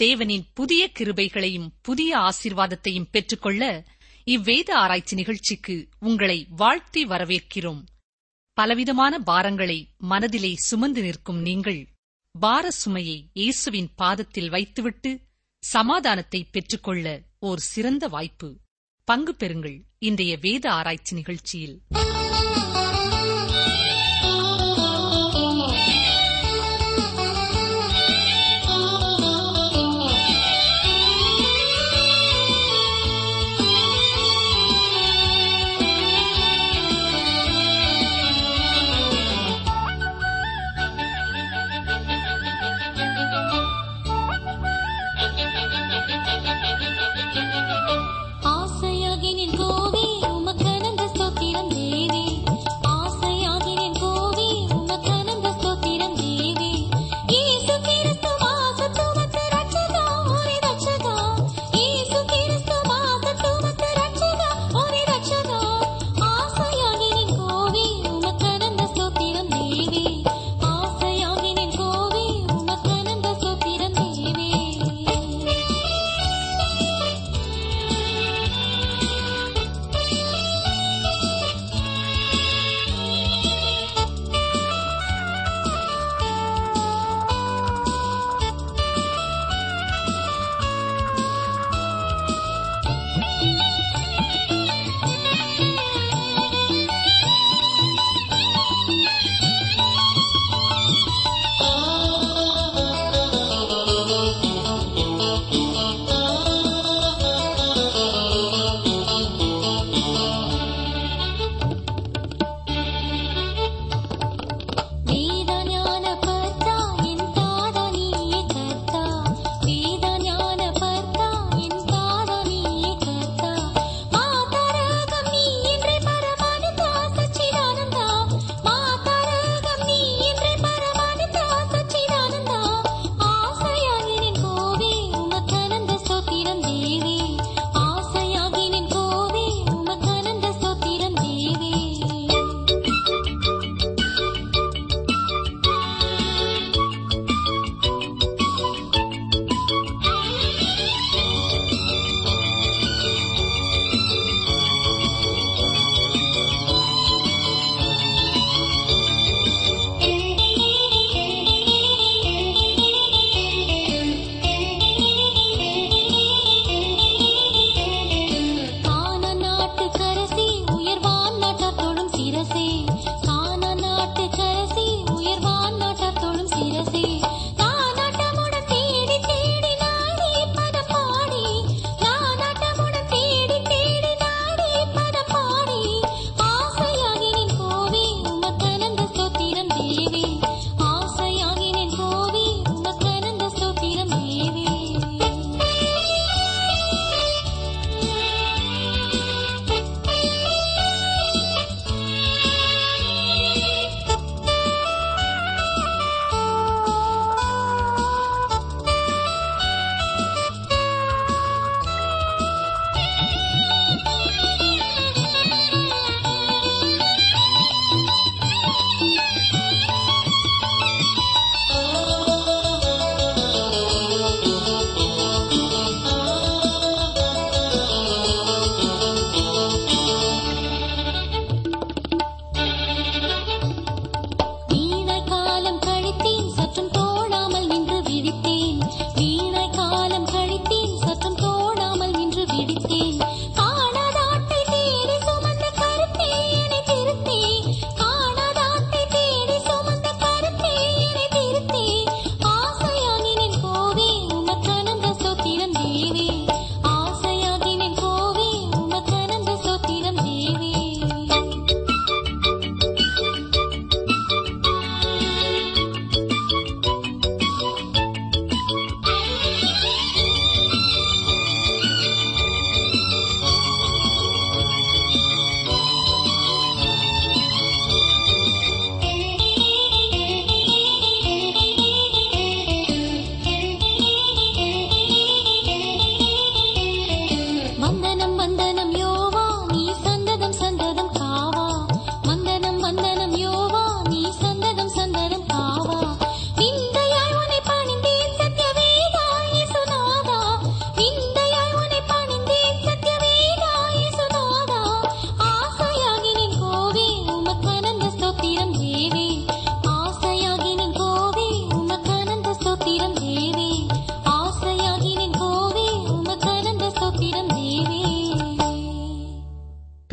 தேவனின் புதிய கிருபைகளையும் புதிய ஆசீர்வாதத்தையும் பெற்றுக்கொள்ள இவ்வேத ஆராய்ச்சி நிகழ்ச்சிக்கு உங்களை வாழ்த்தி வரவேற்கிறோம். பலவிதமான பாரங்களை மனதிலே சுமந்து நிற்கும் நீங்கள் பார சுமையை இயேசுவின் பாதத்தில் வைத்துவிட்டு சமாதானத்தை பெற்றுக்கொள்ள ஓர் சிறந்த வாய்ப்பு. பங்கு பெறுங்கள் இன்றைய வேத ஆராய்ச்சி நிகழ்ச்சியில்.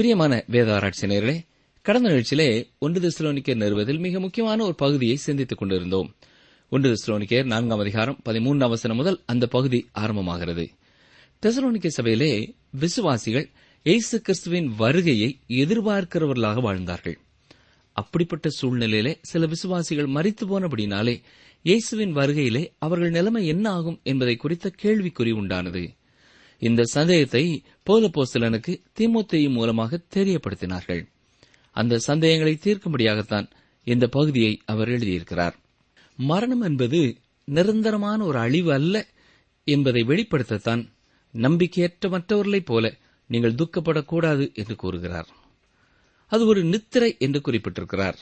பிரியமான வேதாராய்ச்சி நேர்களே கடந்த நிகழ்ச்சியிலே ஒன்று திஸ்லோனிக்கர் நிறுவதில் மிக முக்கியமான ஒரு பகுதியை சிந்தித்துக் கொண்டிருந்தோம். ஒன்று திஸ்லோனிக்கர் நான்காம் அதிகாரம் பதிமூன்றாம் வசனம் முதல் அந்த பகுதி ஆரம்பமாகிறது. தெசலோனிக்க சபையிலே விசுவாசிகள் இயேசு கிறிஸ்துவின் வருகையை எதிர்பார்க்கிறவர்களாக வாழ்ந்தார்கள். அப்படிப்பட்ட சூழ்நிலையிலே சில விசுவாசிகள் மறித்து போனபடினாலே இயேசுவின் வருகையிலே அவர்கள் நிலைமை என்ன ஆகும் என்பதை குறித்த கேள்விக்குறி உண்டானது. இந்த சந்தேகத்தை போலப்போஸ்தலனுக்கு திமுத்தையும் மூலமாக தெரியப்படுத்தினார்கள். அந்த சந்தேகங்களை தீர்க்கும்படியாகத்தான் இந்த பகுதியை அவர் எழுதியிருக்கிறார். மரணம் என்பது நிரந்தரமான ஒரு அழிவு அல்ல என்பதை வெளிப்படுத்தத்தான் நம்பிக்கையற்ற மற்றவர்களைப் போல நீங்கள் துக்கப்படக்கூடாது என்று கூறுகிறார். அது ஒரு நித்திரை என்று குறிப்பிட்டிருக்கிறார்.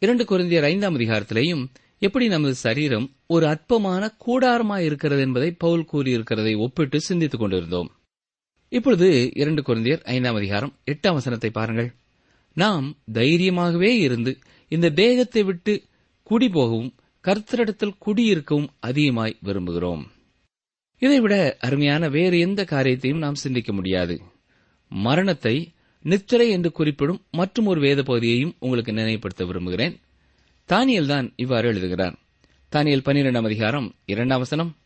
இரண்டு குருந்தியர் ஐந்தாம் அதிகாரத்திலேயும் எப்படி நமது சரீரம் ஒரு அற்பமான கூடாரமாய் இருக்கிறது என்பதை பவுல் கூறியிருக்கிறதை ஒப்பிட்டு சிந்தித்துக் கொண்டிருந்தோம். இப்பொழுது இரண்டு குழந்தையர் ஐந்தாம் அதிகாரம் எட்டாம் வசனத்தை பாருங்கள். நாம் தைரியமாகவே இருந்து இந்த தேகத்தை விட்டு குடிபோகவும் கர்த்தரிடத்தில் குடியிருக்கவும் அதிகமாய் விரும்புகிறோம். இதைவிட அருமையான வேறு எந்த காரியத்தையும் நாம் சிந்திக்க முடியாது. மரணத்தை நித்திரை என்று குறிப்பிடும் மற்றும் ஒரு வேத பகுதியையும் உங்களுக்கு நினைவுபடுத்த விரும்புகிறேன். தானியல் தான் இவ்வாறு எழுதுகிறார். தானியல் பன்னிரெண்டாம் அதிகாரம் இரண்டாம் வசனம்.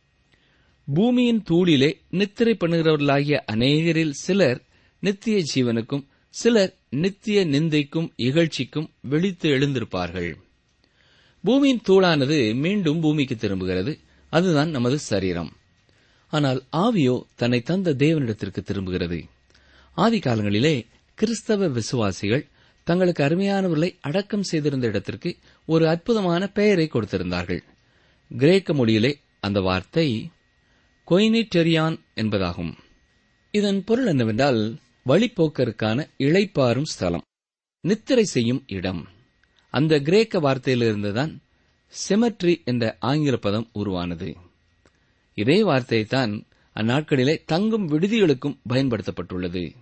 பூமியின் தூளிலே நித்திரை பண்ணுகிறவர்களாகிய அநேகரில் சிலர் நித்திய ஜீவனுக்கும் சிலர் நித்திய நிந்தைக்கும் இகழ்ச்சிக்கும் விழித்து எழுந்திருப்பார்கள். பூமியின் தூளானது மீண்டும் பூமிக்கு திரும்புகிறது. அதுதான் நமது சரீரம். ஆனால் ஆவியோ தன்னை தந்த தேவனிடத்திற்கு திரும்புகிறது. ஆதி காலங்களிலே கிறிஸ்தவ விசுவாசிகள் தங்களுக்கு அருமையானவர்களை அடக்கம் செய்திருந்த இடத்திற்கு ஒரு அற்புதமான பெயரை கொடுத்திருந்தார்கள். கிரேக்க மொழியிலே அந்த வார்த்தை கொய்னிடெரியான் என்பதாகும். இதன் பொருள் என்னவென்றால் வழிப்போக்கருக்கான இழைப்பாரும் ஸ்தலம் நித்திரை செய்யும் இடம். அந்த கிரேக்க வார்த்தையிலிருந்துதான் செமட்ரி என்ற ஆங்கில பதம் உருவானது. இதே வார்த்தையைத்தான் அந்நாட்களிலே தங்கும் விடுதிகளுக்கும் பயன்படுத்தப்பட்டுள்ளது.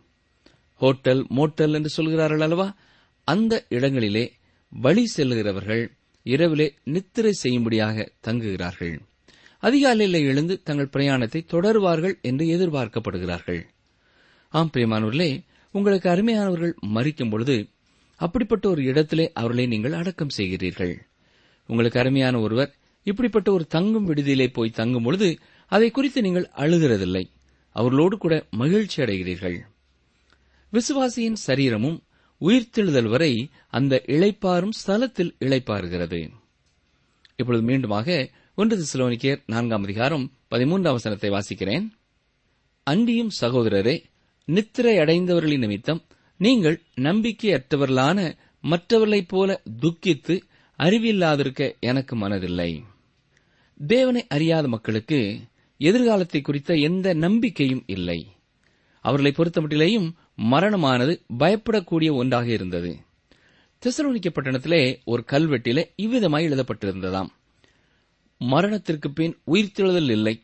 ஹோட்டல் மோட்டல் என்று சொல்கிறார்கள் அல்லவா? அந்த இடங்களிலே வழி செல்லுகிறவர்கள் இரவிலே நித்திரை செய்யும்படியாக தங்குகிறார்கள். அதிகாலையில் எழுந்து தங்கள் பிரயாணத்தை தொடருவார்கள் என்று எதிர்பார்க்கப்படுகிறார்கள். ஆம் பிரியமானவர்களே உங்களுக்கு அருமையானவர்கள் மறிக்கும் பொழுது அப்படிப்பட்ட ஒரு இடத்திலே அவர்களை நீங்கள் அடக்கம் செய்கிறீர்கள். உங்களுக்கு அருமையான ஒருவர் இப்படிப்பட்ட ஒரு தங்கும் விடுதியிலே போய் தங்கும் பொழுது அதை குறித்து நீங்கள் அழுகிறதில்லை. அவர்களோடு கூட மகிழ்ச்சி அடைகிறீர்கள் விசுவாசியின் சரீரமும் உயிர்த்தெழுதல் வரை அந்த இழைப்பாரும் ஸ்தலத்தில் இழைப்பாருகிறது இப்பொழுது மீண்டுமாக ஒன்று திசுலோனிக்கேர் நான்காம் அதிகாரம் பதிமூன்றாம் வசனத்தை வாசிக்கிறேன். அன்றியும் சகோதரரே நித்திரை அடைந்தவர்களின் நிமித்தம் நீங்கள் நம்பிக்கையற்றவர்களான மற்றவர்களைப் போல துக்கித்து அறிவில்லாதிருக்க எனக்கு மனதில்லை. தேவனை அறியாத மக்களுக்கு எதிர்காலத்தை குறித்த எந்த நம்பிக்கையும் இல்லை. அவர்களை பொறுத்தமட்டிலேயும் மரணமானது பயப்படக்கூடிய ஒன்றாக இருந்தது. தெசலோனிக்க பட்டணத்திலே ஒரு கல்வெட்டிலே இவ்விதமாய் எழுதப்பட்டிருந்ததாம். மரணத்திற்கு பின் உயிர்த்தெழுதல் இல்லை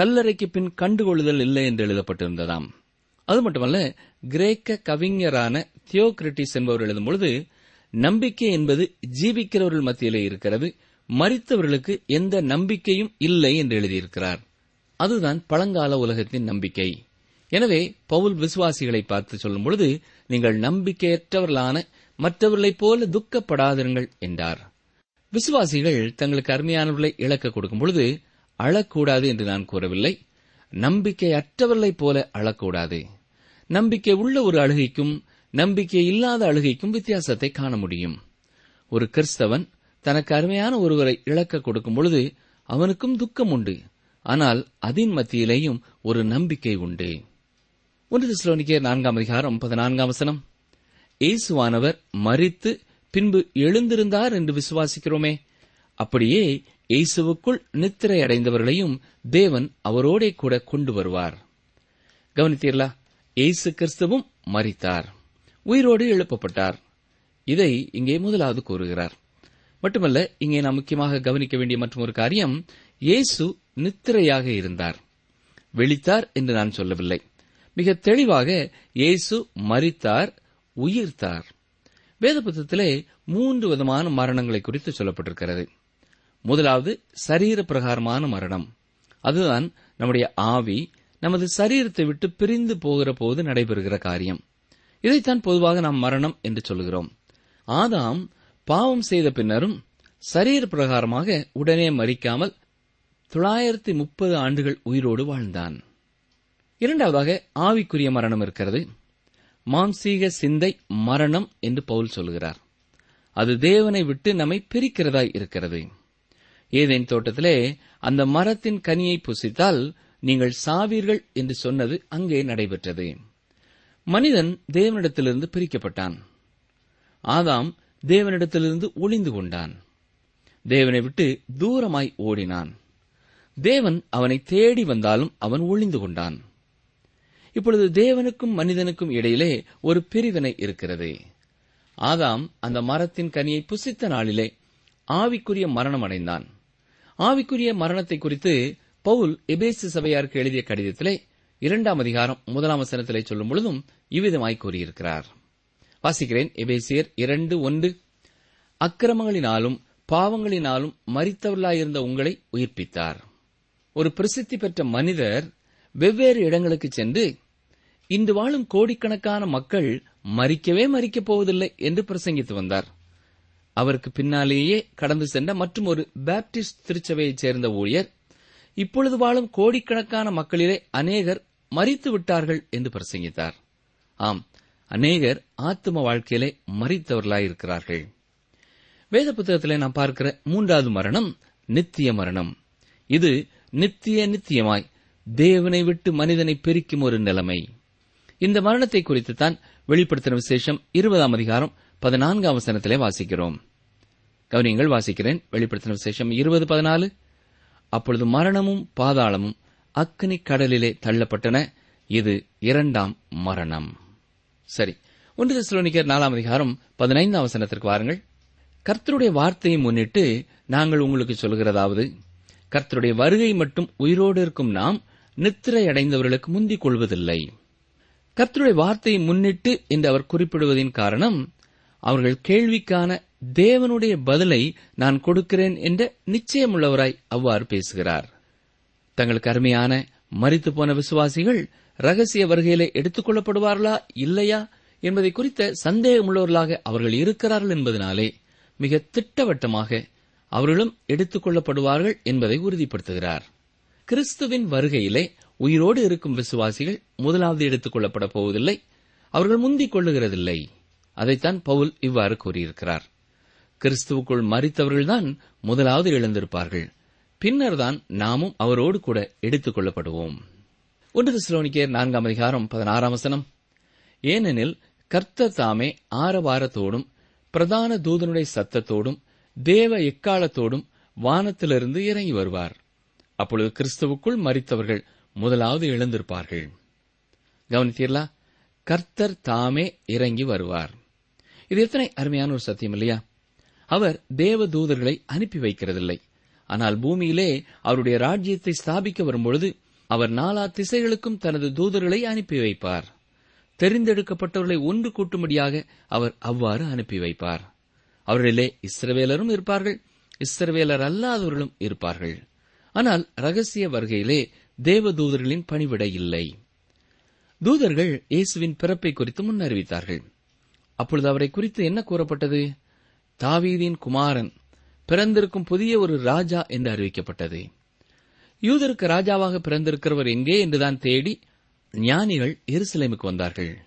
கல்லறைக்கு பின் கண்டுகொள்ளுதல் இல்லை என்று எழுதப்பட்டிருந்ததாம். அது மட்டுமல்ல கிரேக்க கவிஞரான தியோகிரிட்டிஸ் என்பவர் எழுதும் பொழுது நம்பிக்கை என்பது ஜீவிக்கிறவர்கள் மத்தியிலே இருக்கிறது மறித்தவர்களுக்கு எந்த நம்பிக்கையும் இல்லை என்று எழுதியிருக்கிறார். அதுதான் பழங்கால உலகத்தின் நம்பிக்கை. எனவே பவுல் விசுவாசிகளை பார்த்து சொல்லும் பொழுது நீங்கள் நம்பிக்கையற்றவர்களான மற்றவர்களைப் போல துக்கப்படாதிருங்கள் என்றார். விசுவாசிகள் தங்களுக்கு அருமையானவர்களை இழக்க கொடுக்கும் பொழுது அழக்கூடாது என்று நான் கூறவில்லை. நம்பிக்கை அற்றவர்களைப் போல அழக்கூடாது. நம்பிக்கை உள்ள ஒரு அழுகைக்கும் நம்பிக்கை இல்லாத அழுகைக்கும் வித்தியாசத்தை காண முடியும். ஒரு கிறிஸ்தவன் தனக்கு அருமையான ஒருவரை இழக்க கொடுக்கும் பொழுது அவனுக்கும் துக்கம் உண்டு. ஆனால் அதன் மத்தியிலேயும் ஒரு நம்பிக்கை உண்டு. ஒன்று திசுலோனிக்கே நான்காம் அதிகாரம் பதினான்காம் வசனம். இயேசுவானவர் மறித்து பின்பு எழுந்திருந்தார் என்று விசுவாசிக்கிறோமே. அப்படியே இயேசுவுக்குள் நித்திரை அடைந்தவர்களையும் தேவன் அவரோடே கூட கொண்டு வருவார். கவனித்தீர்களா? இயேசு கிறிஸ்துவும் மறித்தார் உயிரோடு எழுப்பப்பட்டார். இதை இங்கே முதலாவது கூறுகிறார். மட்டுமல்ல இங்கே நாம் முக்கியமாக கவனிக்க வேண்டிய மற்றும் ஒரு காரியம் இயேசு நித்திரையாக இருந்தார். விழித்தார் என்று நான் சொல்லவில்லை. மிக தெளிவாக இயேசு மறித்தார் உயிர்த்தார். வேத புத்தகத்திலே மூன்று விதமான மரணங்களை குறித்து சொல்லப்பட்டிருக்கிறது. முதலாவது சரீர பிரகாரமான மரணம். அதுதான் நம்முடைய ஆவி நமது சரீரத்தை விட்டு பிரிந்து போகிற போது நடைபெறுகிற காரியம். இதைத்தான் பொதுவாக நாம் மரணம் என்று சொல்கிறோம். ஆதாம் பாவம் செய்த பின்னரும் சரீர பிரகாரமாக உடனே மறிக்காமல் தொள்ளாயிரத்தி முப்பது ஆண்டுகள் உயிரோடு வாழ்ந்தான். இரண்டாவதாக ஆவிக்குரிய மரணம் இருக்கிறது. மாம்சீக சிந்தை மரணம் என்று பவுல் சொல்கிறார். அது தேவனை விட்டு நம்மை பிரிக்கிறதாய் இருக்கிறது. ஏதேன் தோட்டத்திலே அந்த மரத்தின் கனியை புசித்தால் நீங்கள் சாவீர்கள் என்று சொன்னது அங்கே நடைபெற்றது. மனிதன் தேவனிடத்திலிருந்து பிரிக்கப்பட்டான். ஆதாம் தேவனிடத்திலிருந்து ஒளிந்து கொண்டான். தேவனை விட்டு தூரமாய் ஓடினான். தேவன் அவனை தேடி வந்தாலும் அவன் ஒளிந்து கொண்டான். இப்பொழுது தேவனுக்கும் மனிதனுக்கும் இடையிலே ஒரு பிரிவினை இருக்கிறது. ஆதாம் அந்த மரத்தின் கனியை புசித்த நாளிலே ஆவிக்குரிய மரணம் அடைந்தான். ஆவிக்குரிய மரணத்தை குறித்து பவுல் எபேசு சபையாருக்கு எழுதிய கடிதத்திலே இரண்டாம் அதிகாரம் முதலாம் வசனத்திலே சொல்லும் பொழுதும் இவ்விதமாய் கூறியிருக்கிறார். வாசிக்கிறேன் எபேசியர் இரண்டு ஒன்று. அக்கிரமங்களினாலும் பாவங்களினாலும் மறித்தவர்களாயிருந்த உங்களை உயிர்ப்பித்தார். ஒரு பிரசித்தி பெற்ற மனிதர் வெவ்வேறு இடங்களுக்கு சென்று இன்று வாழும் கோடிக்கணக்கான மக்கள் மறிக்கவே மறிக்கப் போவதில்லை என்று பிரசங்கித்து வந்தார். அவருக்கு பின்னாலேயே கடந்து சென்ற மற்றும் ஒரு பேப்டிஸ்ட் திருச்சபையைச் சேர்ந்த ஊழியர் இப்பொழுது வாழும் கோடிக்கணக்கான மக்களிலே அநேகர் மறித்து விட்டார்கள் என்று பிரசங்கித்தார். ஆம் அநேகர் ஆத்தும வாழ்க்கையிலே மறித்தவர்களாயிருக்கிறார்கள். வேத புத்தகத்திலே நாம் பார்க்கிற மூன்றாவது மரணம் நித்திய மரணம். இது நித்திய நித்தியமாய் தேவனை விட்டு மனிதனை பிரிக்கும் ஒரு நிலைமை. இந்த மரணத்தை குறித்து தான் வெளிப்படுத்தின விசேஷம் இருபதாம் அதிகாரம் பதினான்காம் வசனத்திலே வாசிக்கிறோம். கவனியங்கள் வாசிக்கிறேன். வெளிப்படுத்தின விசேஷம் இருபது பதினாலு. அப்பொழுது மரணமும் பாதாளமும் அக்னி கடலிலே தள்ளப்பட்டன. இது இரண்டாம் மரணம். சரி ஒன்று தெசலோனிக்கர் நாலாம் அதிகாரம் பதினைந்தாம் வசனத்திற்கு வாருங்கள். கர்த்தருடைய வார்த்தையை முன்னிட்டு நாங்கள் உங்களுக்கு சொல்கிறதாவது கர்த்தருடைய வருகை மட்டும் உயிரோடு இருக்கும் நாம் நித்திரை அடைந்தவர்களுக்கு முந்திக் கொள்வதில்லை. கர்த்தருடைய வார்த்தையை முன்னிட்டு என்று அவர் குறிப்பிடுவதின் காரணம் அவர்கள் கேள்விக்கான தேவனுடைய பதிலை நான் கொடுக்கிறேன் என்ற நிச்சயமுள்ளவராய் அவ்வாறு பேசுகிறார். தங்களுக்கு அருமையான மறித்து போன விசுவாசிகள் ரகசிய வருகையிலே எடுத்துக் கொள்ளப்படுவார்களா இல்லையா என்பதை குறித்த சந்தேகமுள்ளவர்களாக அவர்கள் இருக்கிறார்கள் என்பதனாலே மிக திட்டவட்டமாக அவர்களும் எடுத்துக் கொள்ளப்படுவார்கள் என்பதை உறுதிப்படுத்துகிறார். கிறிஸ்துவின் வருகையிலே உயிரோடு இருக்கும் விசுவாசிகள் முதலாவது எடுத்துக் கொள்ளப்பட போவதில்லை. அவர்கள் முந்திக் கொள்ளுகிறதில்லை. அதைத்தான் பவுல் இவ்வாறு கூறியிருக்கிறார். கிறிஸ்துவுக்குள் மறித்தவர்கள்தான் முதலாவது எழுந்திருப்பார்கள். பின்னர்தான் நாமும் அவரோடு கூட எடுத்துக் கொள்ளப்படுவோம். ஒன்று திசுலோனிக்கேர் நான்காம் அதிகாரம் பதினாறாம் வசனம். ஏனெனில் கர்த்தர் தாமே ஆரவாரத்தோடும் பிரதான தூதனுடைய சத்தத்தோடும் தேவ எக்காலத்தோடும் வானத்திலிருந்து இறங்கி வருவார். அப்பொழுது கிறிஸ்துவுக்குள் மறித்தவர்கள் முதலாவது எழுந்திருப்பார்கள். கவனித்தீர்களா? கர்த்தர் தாமே இறங்கி வருவார். இது எத்தனை அருமையான ஒரு சத்தியம் இல்லையா? அவர் தேவ தூதர்களை அனுப்பி வைக்கிறதில்லை. ஆனால் பூமியிலே அவருடைய ராஜ்யத்தை ஸ்தாபிக்க வரும்பொழுது அவர் நாலா திசைகளுக்கும் தனது தூதர்களை அனுப்பி வைப்பார். தெரிந்தெடுக்கப்பட்டவர்களை ஒன்று கூட்டும்படியாக அவர் அவ்வாறு அனுப்பி வைப்பார். அவர்களிலே இஸ்ரவேலரும் இருப்பார்கள். இஸ்ரவேலர் அல்லாதவர்களும் இருப்பார்கள். ஆனால் ரகசிய வருகையிலே தேவதூதர்களின் பணிவிட இல்லை. தூதர்கள் இயேசுவின் பிறப்பை குறித்து முன்னறிவித்தார்கள். அப்பொழுது அவரை குறித்து என்ன கூறப்பட்டது? தாவீதின் குமாரன் பிறந்திருக்கும் புதிய ஒரு ராஜா என்று அறிவிக்கப்பட்டது. யூதருக்கு ராஜாவாக பிறந்திருக்கிறவர் எங்கே என்றுதான் தேடி ஞானிகள் எருசலேமுக்கு வந்தார்கள்.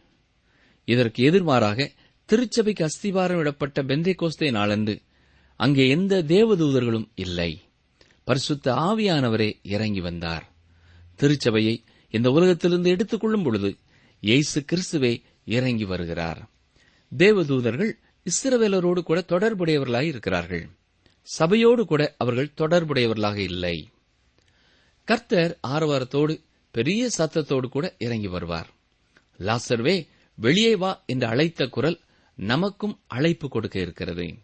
இதற்கு எதிர்மாறாக திருச்சபைக்கு அஸ்திவாரம் இடப்பட்ட பெந்தை கோஸ்தே நாளன்று அங்கே எந்த தேவதூதர்களும் இல்லை. பரிசுத்த ஆவியானவரே இறங்கி வந்தார். திருச்சபையை இந்த உலகத்திலிருந்து எடுத்துக் கொள்ளும் பொழுது இயேசு கிறிஸ்துவே இறங்கி வருகிறார். தேவதூதர்கள் இஸ்ரவேலரோடு கூட தொடர்புடையவர்களாக இருக்கிறார்கள். சபையோடு கூட அவர்கள் தொடர்புடையவர்களாக இல்லை. கர்த்தர் ஆரவாரத்தோடு பெரிய சத்தத்தோடு கூட இறங்கி வருவார். லாசர்வே வெளியே வா என்று அழைத்த குரல் நமக்கும் அழைப்பு கொடுக்க இருக்கிறது.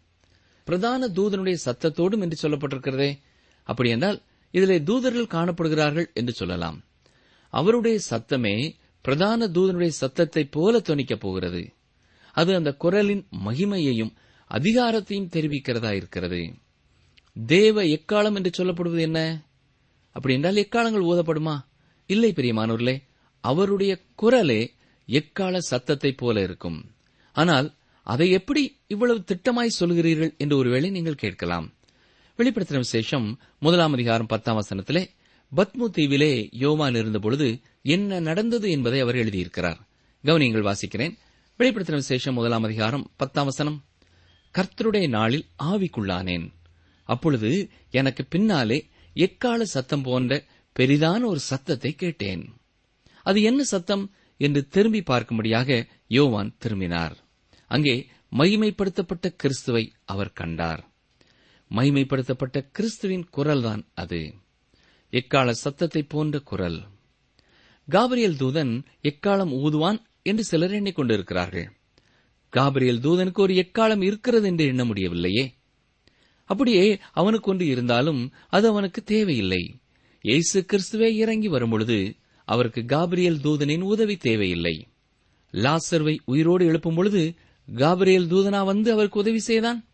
பிரதான தூதனுடைய சத்தத்தோடும் என்று சொல்லப்பட்டிருக்கிறதே அப்படியென்றால் இதிலே தூதர்கள் காணப்படுகிறார்கள் என்று சொல்லலாம். அவருடைய சத்தமே பிரதான தூதனுடைய சத்தத்தைப் போல தொனிக்கப் போகிறது. அது அந்த குரலின் மகிமையையும் அதிகாரத்தையும் தெரிவிக்கிறதா இருக்கிறது. தேவ எக்காலம் என்று சொல்லப்படுவது என்ன? அப்படி என்றால் எக்காலங்கள் ஓதப்படுமா? இல்லை பெரியமானூர்களே அவருடைய குரலே எக்கால சத்தத்தைப் போல இருக்கும். ஆனால் அதை எப்படி இவ்வளவு திட்டமாய் சொல்கிறீர்கள் என்று ஒருவேளை நீங்கள் கேட்கலாம். வெளிப்படுத்தின விசேஷம் முதலாம் அதிகாரம் பத்தாம் வசனத்திலே பத்மு தீவிலே யோவான் இருந்தபொழுது என்ன நடந்தது என்பதை அவர் எழுதியிருக்கிறார். கவனியங்கள் வாசிக்கிறேன். வெளிப்படுத்தின விசேஷம் முதலாம் அதிகாரம் பத்தாம் வசனம் கர்த்தருடைய நாளில் ஆவிக்குள்ளானேன். அப்பொழுது எனக்கு பின்னாலே எக்கால சத்தம் போன்ற பெரிதான ஒரு சத்தத்தை கேட்டேன். அது என்ன சத்தம்? என்று திரும்பி பார்க்கும்படியாக யோவான் திரும்பினார். அங்கே மகிமைப்படுத்தப்பட்ட கிறிஸ்துவை அவர் கண்டார். மகிமைப்படுத்தப்பட்ட கிறிஸ்துவின் குரல்தான் அது. எக்கால சத்தத்தை போன்ற குரல். காபிரியல் தூதன் எக்காலம் ஊதுவான் என்று சிலர் எண்ணிக்கொண்டிருக்கிறார்கள் காபிரியல் தூதனுக்கு ஒரு எக்காலம் இருக்கிறது என்று எண்ண முடியவில்லையே. அப்படியே அவனுக்கு ஒன்று இருந்தாலும் அது அவனுக்கு தேவையில்லை. இயேசு கிறிஸ்துவே இறங்கி வரும்பொழுது அவருக்கு காபிரியல் தூதனின் உதவி தேவையில்லை. லாசர்வை உயிரோடு எழுப்பும் பொழுது காபிரியல் தூதனா வந்து அவருக்கு உதவி செய்தான்?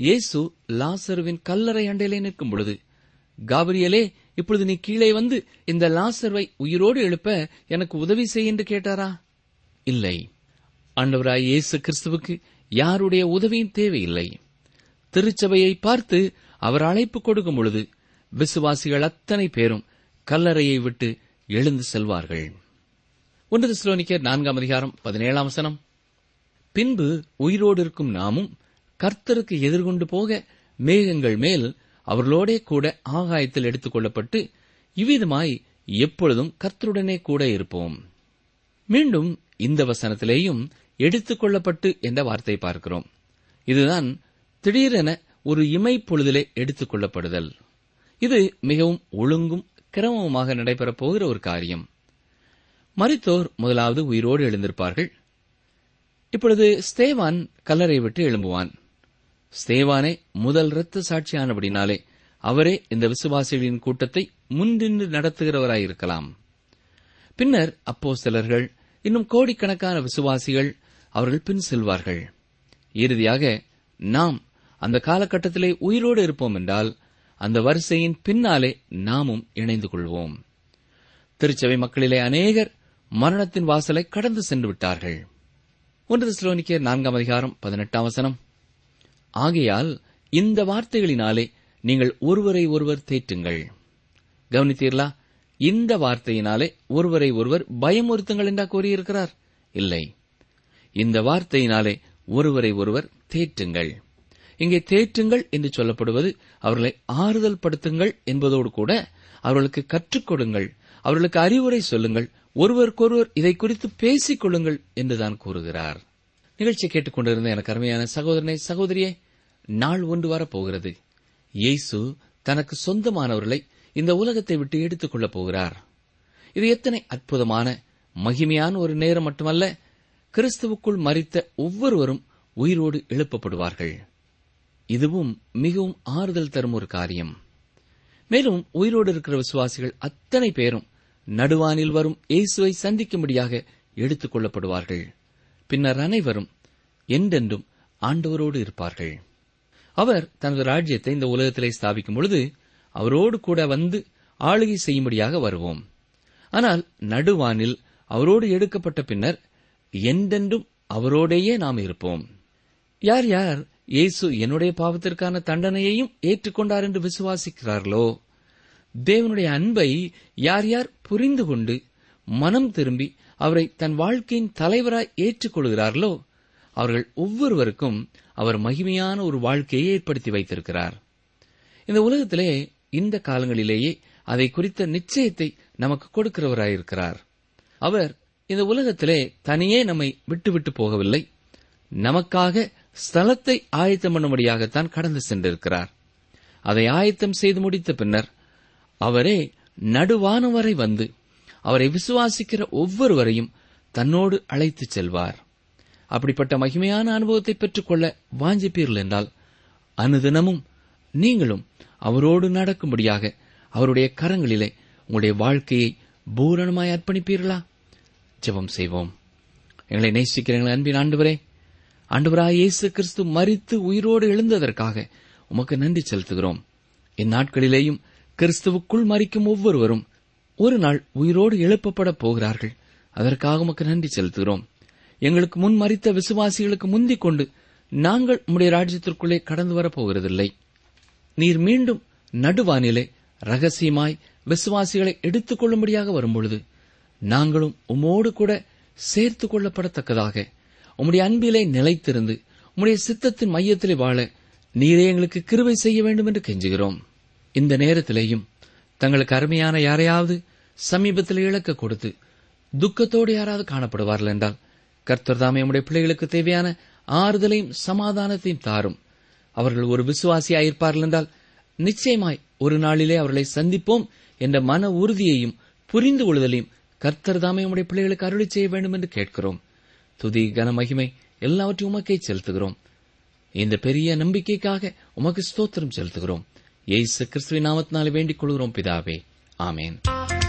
இயேசு லாசருவின் கல்லறை அண்டையிலே நிற்கும் பொழுது காபிரியலே இப்பொழுது நீ கீழே வந்து இந்த லாசர்வை உயிரோடு எழுப்ப எனக்கு உதவி செய் என்று கேட்டாரா? இல்லை. ஆண்டவராய் இயேசு கிறிஸ்துவுக்கு யாருடைய உதவியும் தேவையில்லை. திருச்சபையை பார்த்து அவர் அழைப்பு கொடுக்கும் பொழுது விசுவாசிகள் அத்தனை பேரும் கல்லறையை விட்டு எழுந்து செல்வார்கள். ஒன்று ஸ்லோனிக்கர் நான்காம் அதிகாரம் பதினேழாம் வசனம். பின்பு உயிரோடு இருக்கும் நாமும் கர்த்தருக்கு எதிர்கொண்டு போக மேகங்கள் மேல் அவர்களோடே கூட ஆகாயத்தில் எடுத்துக் கொள்ளப்பட்டு இவ்விதமாய் எப்பொழுதும் கர்த்தருடனே கூட இருப்போம். மீண்டும் இந்த வசனத்திலேயும் எடுத்துக் கொள்ளப்பட்டு என்ற வார்த்தை பார்க்கிறோம். இதுதான் திடீரென ஒரு இமை பொழுதிலே எடுத்துக் கொள்ளப்படுதல். இது மிகவும் ஒழுங்கும் கிரமமாக நடைபெறப் போகிற ஒரு காரியம். மறித்தோர் முதலாவது உயிரோடு எழுந்திருப்பார்கள். இப்பொழுது ஸ்தேவான் கல்லறை விட்டு எழும்புவான். ஸ்தேவானே முதல் இரத்த சாட்சியானபடினாலே அவரே இந்த விசுவாசிகளின் கூட்டத்தை முன்னின்று நடத்துகிறவராயிருக்கலாம். பின்னர் அப்போ சிலர்கள் இன்னும் கோடிக்கணக்கான விசுவாசிகள் அவர்கள் பின் செல்வார்கள். இறுதியாக நாம் அந்த காலகட்டத்திலே உயிரோடு இருப்போம் என்றால் அந்த வரிசையின் பின்னாலே நாமும் இணைந்து கொள்வோம். திருச்சபை மக்களிலே அநேகர் மரணத்தின் வாசலை கடந்து சென்று விட்டார்கள். ஒன்று சிலோனிக்கே நான்காம் அதிகாரம் பதினெட்டாம் வசனம். ஆகையால் இந்த வார்த்தைகளினாலே நீங்கள் ஒருவரை ஒருவர் தேற்றுங்கள். கவனித்தீர்களா? இந்த வார்த்தையினாலே ஒருவரை ஒருவர் பயமுறுத்துங்கள் என்றா கூறியிருக்கிறார். இல்லை. இந்த வார்த்தையினாலே ஒருவரை ஒருவர் தேற்றுங்கள். இங்கே தேற்றுங்கள் என்று சொல்லப்படுவது அவர்களை ஆறுதல் படுத்துங்கள் என்பதோடு கூட அவர்களுக்கு கற்றுக் கொடுங்கள். அவர்களுக்கு அறிவுரை சொல்லுங்கள். ஒருவருக்கொருவர் இதை குறித்து பேசிக் கொள்ளுங்கள் என்றுதான் கூறுகிறார். நிகழ்ச்சி கேட்டுக்கொண்டிருந்த எனக்கு அருமையான சகோதரனை சகோதரியே நாள் ஒன்று வரப்போகிறது. இயேசு தனக்கு சொந்தமானவர்களை இந்த உலகத்தை விட்டு எடுத்துக் கொள்ளப் போகிறார். இது எத்தனை அற்புதமான மகிமையான ஒரு நேரம் மட்டுமல்ல கிறிஸ்துவுக்குள் மறித்த ஒவ்வொருவரும் உயிரோடு எழுப்பப்படுவார்கள். இதுவும் மிகவும் ஆறுதல் தரும் ஒரு காரியம். மேலும் உயிரோடு இருக்கிற விசுவாசிகள் அத்தனை பேரும் நடுவானில் வரும் இயேசுவை சந்திக்கும்படியாக எடுத்துக் கொள்ளப்படுவார்கள். பின்னர் அனைவரும் என்றென்றும் ஆண்டவரோடு இருப்பார்கள். அவர் தனது ராஜ்யத்தை இந்த உலகத்திலே ஸ்தாபிக்கும் பொழுது அவரோடு கூட வந்து ஆளுகை செய்யும்படியாக வருவோம். ஆனால் நடுவானில் அவரோடு எடுக்கப்பட்ட பின்னர் என்றென்றும் அவரோடேயே நாம் இருப்போம். யார் யார் இயேசு என்னுடைய பாவத்திற்கான தண்டனையையும் ஏற்றுக்கொண்டார் என்று விசுவாசிக்கிறார்களோ? தேவனுடைய அன்பை யார் யார் புரிந்து கொண்டு மனம் திரும்பி அவரை தன் வாழ்க்கையின் தலைவராய் ஏற்றுக்கொள்கிறார்களோ அவர்கள் ஒவ்வொருவருக்கும் அவர் மகிமையான ஒரு வாழ்க்கையை ஏற்படுத்தி வைத்திருக்கிறார். இந்த உலகத்திலே இந்த காலங்களிலேயே அதை குறித்த நிச்சயத்தை நமக்கு கொடுக்கிறவராயிருக்கிறார். அவர் இந்த உலகத்திலே தனியே நம்மை விட்டுவிட்டு போகவில்லை. நமக்காக ஸ்தலத்தை ஆயத்தம் பண்ணும்படியாகத்தான் கடந்து சென்றிருக்கிறார். அதை ஆயத்தம் செய்து முடித்த பின்னர் அவரே நடுவானவரை வந்து அவரை விசுவாசிக்கிற ஒவ்வொருவரையும் தன்னோடு அழைத்துச் செல்வார். அப்படிப்பட்ட மகிமையான அனுபவத்தை பெற்றுக்கொள்ள வாஞ்சிப்பீர்கள் என்றால் அனுதினமும் நீங்களும் அவரோடு நடக்கும்படியாக அவருடைய கரங்களிலே உங்களுடைய வாழ்க்கையை பூரணமாய் அர்ப்பணிப்பீர்களா? ஜெபம் செய்வோம். எங்களை நேசிக்கிறீங்களா அன்பின் ஆண்டவரே ஆண்டவராய் இயேசு கிறிஸ்து மரித்து உயிரோடு எழுந்ததற்காக உமக்கு நன்றி செலுத்துகிறோம். இந்நாட்களிலேயும் கிறிஸ்துவுக்குள் மறிக்கும் ஒவ்வொருவரும் ஒரு நாள் உயிரோடு எழுப்பப்பட போகிறார்கள். அதற்காக உமக்கு நன்றி செலுத்துகிறோம். எங்களுக்கு முன் மறித்த விசுவாசிகளுக்கு முந்திக் கொண்டு நாங்கள் உம்முடைய ராஜ்யத்திற்குள்ளே கடந்து வரப் போகிறதில்லை. நீர் மீண்டும் நடுவானிலே ரகசியமாய் விசுவாசிகளை எடுத்துக் கொள்ளும்படியாக வரும்பொழுது நாங்களும் உம்மோடு கூட சேர்த்துக் கொள்ளப்படத்தக்கதாக உம்முடைய அன்பிலே நிலைத்திருந்து உம்முடைய சித்தத்தின் மையத்திலே வாழ நீரே எங்களுக்கு கிருவை செய்ய வேண்டும் என்று கெஞ்சுகிறோம். இந்த நேரத்திலேயும் தங்களுக்கு அருமையான யாரையாவது சமீபத்தில் இழக்க கொடுத்து துக்கத்தோடு யாராவது காணப்படுவார்கள் என்றால் கர்த்தர் தாமே நம்முடைய பிள்ளைகளுக்கு தேவையான ஆறுதலையும் சமாதானத்தையும் தாரும். அவர்கள் ஒரு விசுவாசியாயிருப்பார்கள் என்றால் நிச்சயமாய் ஒரு நாளிலே அவர்களை சந்திப்போம் என்ற மன உறுதியையும் புரிந்து கொள்ளுதலையும் கர்த்தர் தாமே உம்முடைய பிள்ளைகளுக்கு அருளி செய்ய வேண்டும் என்று கேட்கிறோம். துதி கன மகிமை எல்லாவற்றையும் உமக்கே செலுத்துகிறோம். இந்த பெரிய நம்பிக்கைக்காக உமக்கு ஸ்தோத்திரம் செலுத்துகிறோம். ஏசு கிறிஸ்துவின் நாமத்தினாலே வேண்டிக் கொள்கிறோம் பிதாவே. ஆமேன்.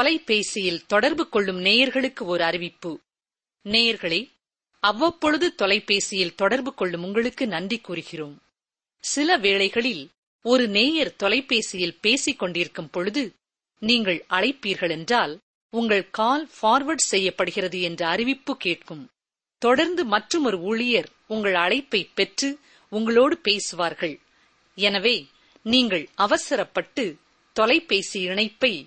தொலைபேசியில் தொடர்பு கொள்ளும் நேயர்களுக்கு ஒரு அறிவிப்பு. நேயர்களே அவ்வப்பொழுது தொலைபேசியில் தொடர்பு கொள்ளும் உங்களுக்கு நன்றி கூறுகிறோம். சில வேளைகளில் ஒரு நேயர் தொலைபேசியில் பேசிக் கொண்டிருக்கும் பொழுது நீங்கள் அழைப்பீர்கள் என்றால் உங்கள் கால் ஃபார்வர்ட் செய்யப்படுகிறது என்ற அறிவிப்பு கேட்கும். தொடர்ந்து மற்றொரு ஊழியர் உங்கள் அழைப்பை பெற்று உங்களோடு பேசுவார்கள். எனவே நீங்கள் அவசரப்பட்டு தொலைபேசி இணைப்பை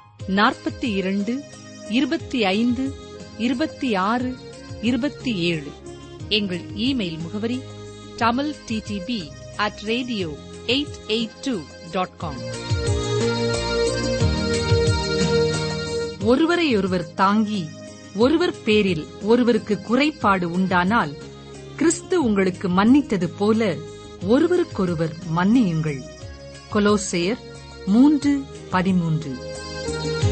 நாற்பத்தி இரண்டு இருபத்தி ஐந்து இருபத்தி ஆறு இருபத்தி ஏழு. எங்கள் இமெயில் முகவரி Tamil DTP at radio eight eight two dot com ஒருவரையொருவர் தாங்கி ஒருவர் பேரில் ஒருவருக்கு குறைபாடு உண்டானால் கிறிஸ்து உங்களுக்கு மன்னித்தது போல ஒருவருக்கொருவர் மன்னியுங்கள். கொலோசையர் மூன்று பதிமூன்று. Thank you.